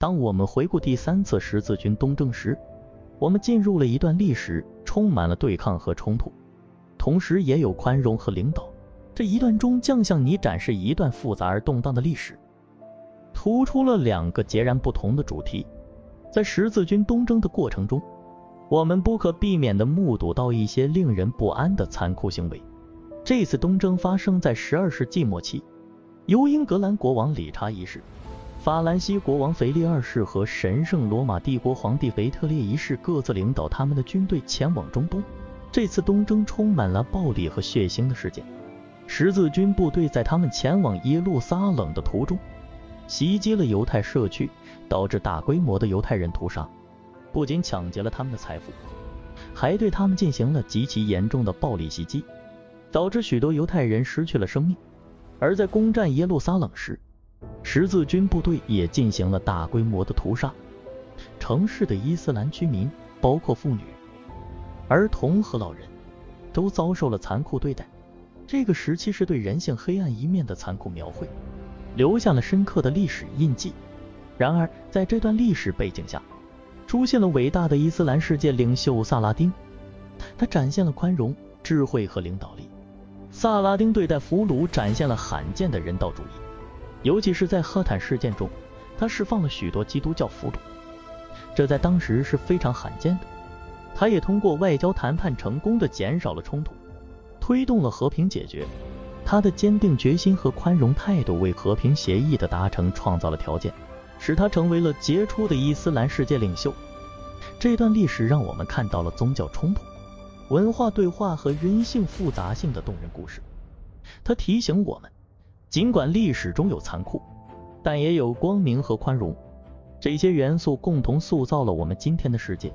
当我们回顾第三次十字军东征时，我们进入了一段历史，充满了对抗和冲突，同时也有宽容和领导。这一段中将向你展示一段复杂而动荡的历史，突出了两个截然不同的主题。在十字军东征的过程中，我们不可避免地目睹到一些令人不安的残酷行为。这次东征发生在十二世纪末期，由英格兰国王理查一世。法兰西国王腓力二世和神圣罗马帝国皇帝腓特烈一世各自领导他们的军队前往中东。这次东征充满了暴力和血腥的事件。十字军部队在他们前往耶路撒冷的途中，袭击了犹太社区，导致大规模的犹太人屠杀。不仅抢劫了他们的财富，还对他们进行了极其严重的暴力袭击，导致许多犹太人失去了生命。而在攻占耶路撒冷时，十字军部队也进行了大规模的屠杀，城市的伊斯兰居民，包括妇女、儿童和老人，都遭受了残酷对待。这个时期是对人性黑暗一面的残酷描绘，留下了深刻的历史印记。然而，在这段历史背景下，出现了伟大的伊斯兰世界领袖萨拉丁，他展现了宽容、智慧和领导力。萨拉丁对待俘虏展现了罕见的人道主义。尤其是在赫坦事件中，他释放了许多基督教俘虏，这在当时是非常罕见的。他也通过外交谈判成功的减少了冲突，推动了和平解决。他的坚定决心和宽容态度为和平协议的达成创造了条件，使他成为了杰出的伊斯兰世界领袖。这段历史让我们看到了宗教冲突、文化对话和人性复杂性的动人故事。他提醒我们。尽管历史中有残酷，但也有光明和宽容，这些元素共同塑造了我们今天的世界。